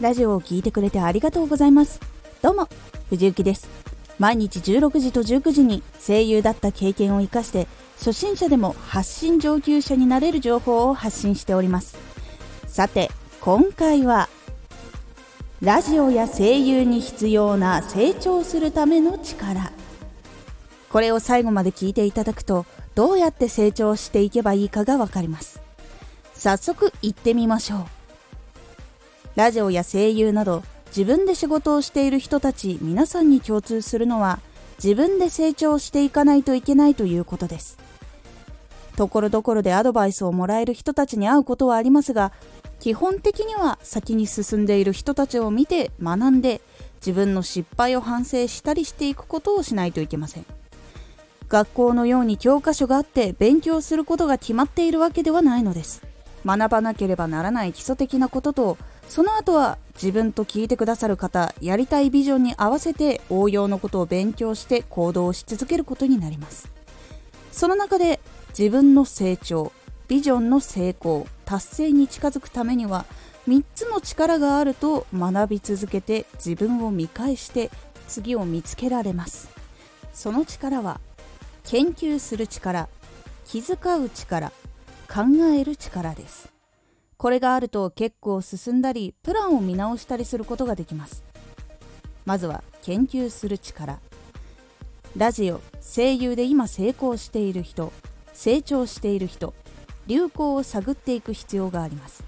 ラジオを聴いてくれてありがとうございます。どうも藤幸です。毎日16時と19時に声優だった経験を生かして初心者でも発信上級者になれる情報を発信しております。さて今回はラジオや声優に必要な成長するための力。これを最後まで聞いていただくとどうやって成長していけばいいかがわかります。早速行ってみましょう。ラジオや声優など自分で仕事をしている人たち皆さんに共通するのは自分で成長していかないといけないということです。ところどころでアドバイスをもらえる人たちに会うことはありますが基本的には先に進んでいる人たちを見て学んで自分の失敗を反省したりしていくことをしないといけません。学校のように教科書があって勉強することが決まっているわけではないのです。学ばなければならない基礎的なこととその後は自分と聞いてくださる方やりたいビジョンに合わせて応用のことを勉強して行動し続けることになります。その中で自分の成長ビジョンの成功達成に近づくためには3つの力があると学び続けて自分を見返して次を見つけられます。その力は研究する力気遣う力考える力です。これがあると結構進んだりプランを見直したりすることができます。まずは研究する力。ラジオ声優で今成功している人成長している人流行を探っていく必要があります。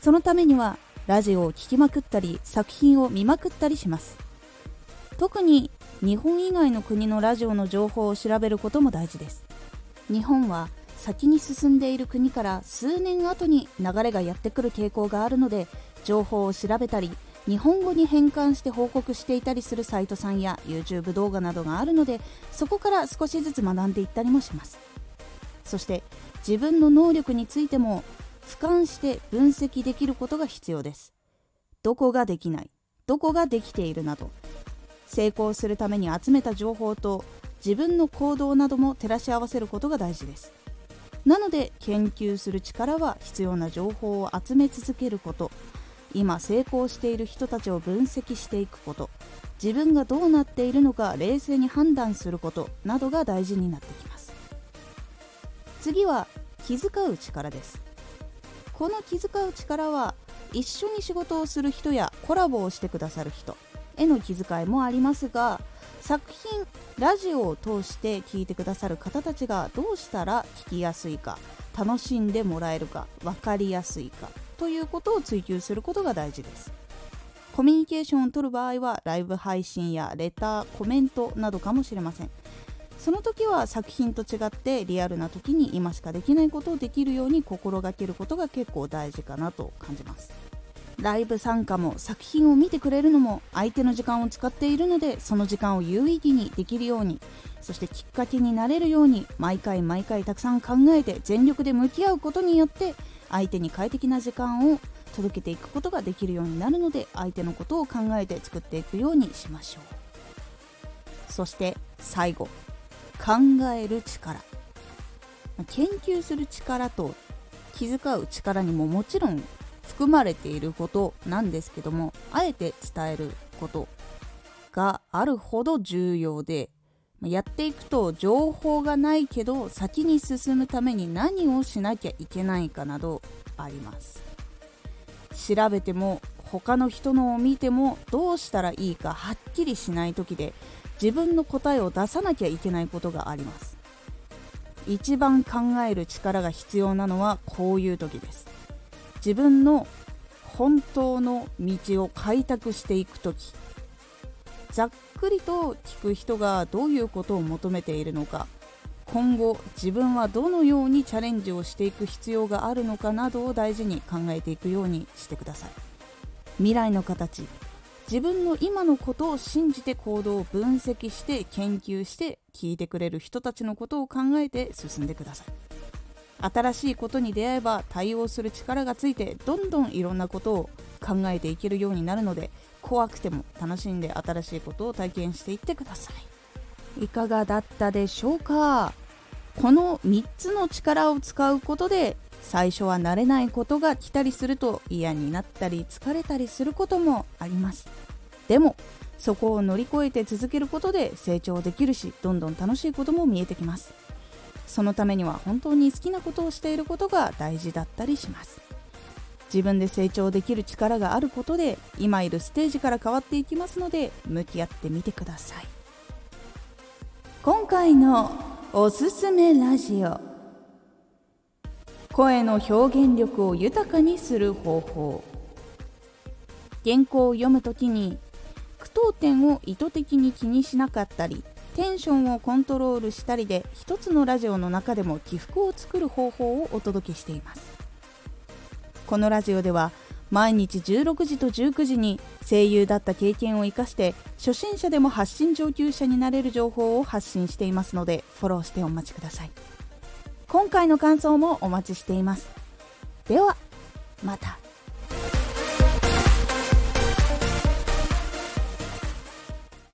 そのためにはラジオを聴きまくったり作品を見まくったりします。特に日本以外の国のラジオの情報を調べることも大事です。日本は先に進んでいる国から数年後に流れがやってくる傾向があるので情報を調べたり日本語に変換して報告していたりするサイトさんや YouTube 動画などがあるのでそこから少しずつ学んでいったりもします。そして自分の能力についても俯瞰して分析できることが必要です。どこができないどこができているなど成功するために集めた情報と自分の行動なども照らし合わせることが大事です。なので研究する力は必要な情報を集め続けること。今成功している人たちを分析していくこと。自分がどうなっているのか冷静に判断すること。などが大事になってきます。次は気遣う力です。この気遣う力は一緒に仕事をする人やコラボをしてくださる人への気遣いもありますが作品ラジオを通して聞いてくださる方たちがどうしたら聞きやすいか楽しんでもらえるか分かりやすいかということを追求することが大事です。コミュニケーションを取る場合はライブ配信やレターコメントなどかもしれません。その時は作品と違ってリアルな時に今しかできないことをできるように心がけることが結構大事かなと感じます。ライブ参加も作品を見てくれるのも相手の時間を使っているのでその時間を有意義にできるようにそしてきっかけになれるように毎回毎回たくさん考えて全力で向き合うことによって相手に快適な時間を届けていくことができるようになるので相手のことを考えて作っていくようにしましょう。そして最後考える力。研究する力と気遣う力にももちろん含まれていることなんですけどもあえて伝えることがあるほど重要でやっていくと情報がないけど先に進むために何をしなきゃいけないかなどあります。調べても他の人のを見てもどうしたらいいかはっきりしない時で自分の答えを出さなきゃいけないことがあります。一番考える力が必要なのはこういう時です。自分の本当の道を開拓していく時ざっくりと聞く人がどういうことを求めているのか今後自分はどのようにチャレンジをしていく必要があるのかなどを大事に考えていくようにしてください。未来の形自分の今のことを信じて行動を分析して研究して聞いてくれる人たちのことを考えて進んでください。新しいことに出会えば対応する力がついてどんどんいろんなことを考えていけるようになるので怖くても楽しんで新しいことを体験していってください。いかがだったでしょうか？この3つの力を使うことで最初は慣れないことが来たりすると嫌になったり疲れたりすることもあります。でもそこを乗り越えて続けることで成長できるしどんどん楽しいことも見えてきます。そのためには本当に好きなことをしていることが大事だったりします。自分で成長できる力があることで今いるステージから変わっていきますので向き合ってみてください。今回のおすすめラジオ。声の表現力を豊かにする方法。原稿を読むときに句読点を意図的に気にしなかったりテンションをコントロールしたりで一つのラジオの中でも起伏を作る方法をお届けしています。このラジオでは毎日16時と19時に声優だった経験を生かして初心者でも発信上級者になれる情報を発信していますのでフォローしてお待ちください。今回の感想もお待ちしています。ではまた。